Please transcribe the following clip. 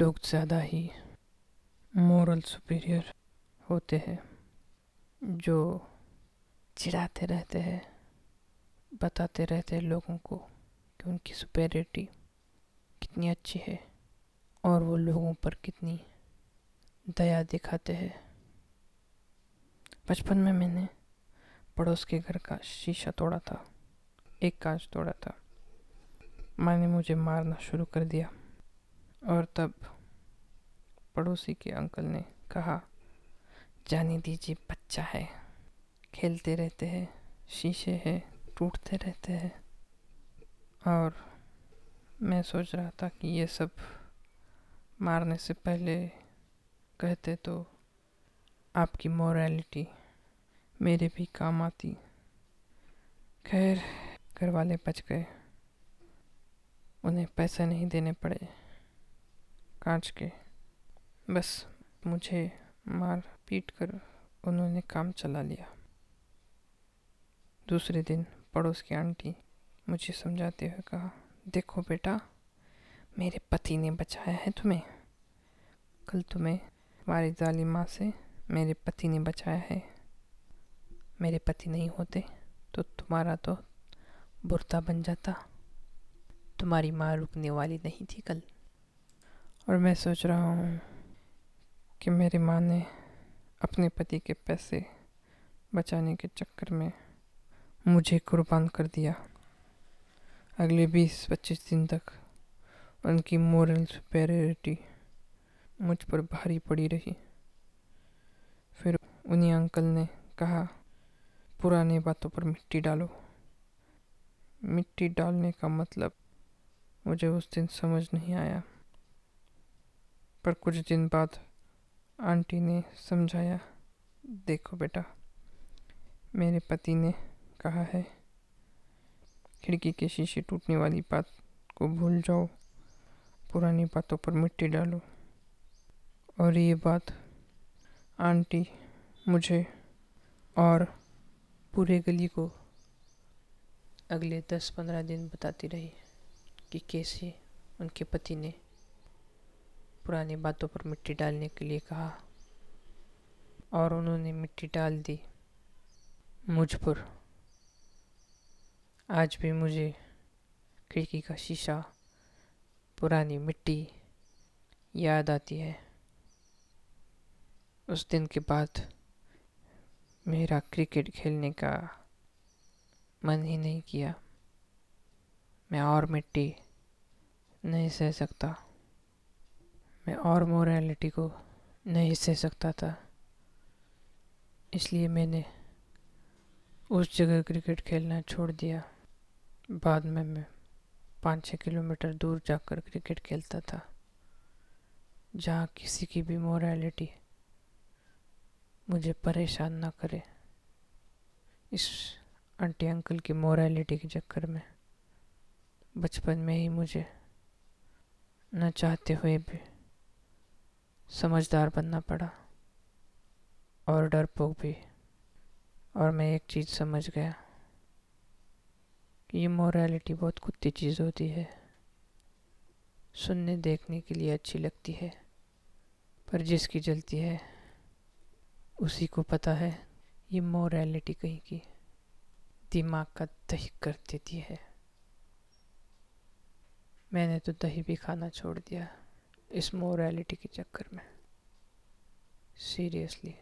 लोग ज़्यादा ही moral superior होते हैं, जो चिढ़ाते रहते हैं, बताते रहते हैं लोगों को कि उनकी सुपेरिटी कितनी अच्छी है और वो लोगों पर कितनी दया दिखाते हैं। बचपन में मैंने पड़ोस के घर का शीशा तोड़ा था, एक कांच तोड़ा था। माँ ने मुझे मारना शुरू कर दिया। और तब पड़ोसी के अंकल ने कहा, जाने दीजिए, बच्चा है। खेलते रहते हैं, शीशे है, टूटते रहते हैं। और मैं सोच रहा था कि ये सब मारने से पहले कहते तो आपकी मोरालिटी मेरे भी काम आती। खैर, घर वाले बच गए। उन्हें पैसे नहीं देने पड़े। कांच के। बस मुझे मार पीट कर उन्होंने काम चला लिया। दूसरे दिन पड़ोस की आंटी मुझे समझाते हुए कहा, देखो बेटा, मेरे पति ने बचाया है तुम्हें। कल तुम्हें हमारी जाली माँ से मेरे पति ने बचाया है। मेरे पति नहीं होते तो तुम्हारा तो बुरता बन जाता। तुम्हारी माँ रुकने वाली नहीं थी कल। और मैं सोच रहा हूँ कि मेरी माँ ने अपने पति के पैसे बचाने के चक्कर में मुझे कुर्बान कर दिया। अगले बीस पच्चीस दिन तक उनकी मोरल सुपेरिटी मुझ पर भारी पड़ी रही। फिर उन्हीं अंकल ने कहा, पुराने बातों पर मिट्टी डालो। मिट्टी डालने का मतलब मुझे उस दिन समझ नहीं आया। पर कुछ दिन बाद आंटी ने समझाया, देखो बेटा, मेरे पति ने कहा है, खिड़की के शीशे टूटने वाली बात को भूल जाओ, पुरानी बातों पर मिट्टी डालो। और ये बात आंटी मुझे और पूरे गली को अगले दस पंद्रह दिन बताती रही कि कैसे उनके पति ने पुरानी बातों पर मिट्टी डालने के लिए कहा। और उन्होंने मिट्टी डाल दी। मुझ पर। आज भी मुझे खिड़की का शीशा, पुरानी मिट्टी याद आती है। उस दिन के बाद मेरा क्रिकेट खेलने का मन ही नहीं किया। मैं और मिट्टी नहीं सह सकता। मैं और मोरालिटी को नहीं सह सकता था। इसलिए मैंने उस जगह क्रिकेट खेलना छोड़ दिया। बाद में मैं पाँच छः किलोमीटर दूर जाकर क्रिकेट खेलता था, जहाँ किसी की भी मोरालिटी मुझे परेशान ना करे। इस आंटी अंकल की मोरालिटी के चक्कर में बचपन में ही मुझे न चाहते हुए भी समझदार बनना पड़ा। और डर डरपोक भी। और मैं एक चीज़ समझ गया कि ये मोरालिटी बहुत कुत्ती चीज़ होती है। सुनने, देखने के लिए अच्छी लगती है, पर जिसकी जलती है, उसी को पता है ये मोरालिटी कहीं की दिमाग का दही कर देती है। मैंने तो दही भी खाना छोड़ दिया। इस मोरालिटी के चक्कर में। सीरियसली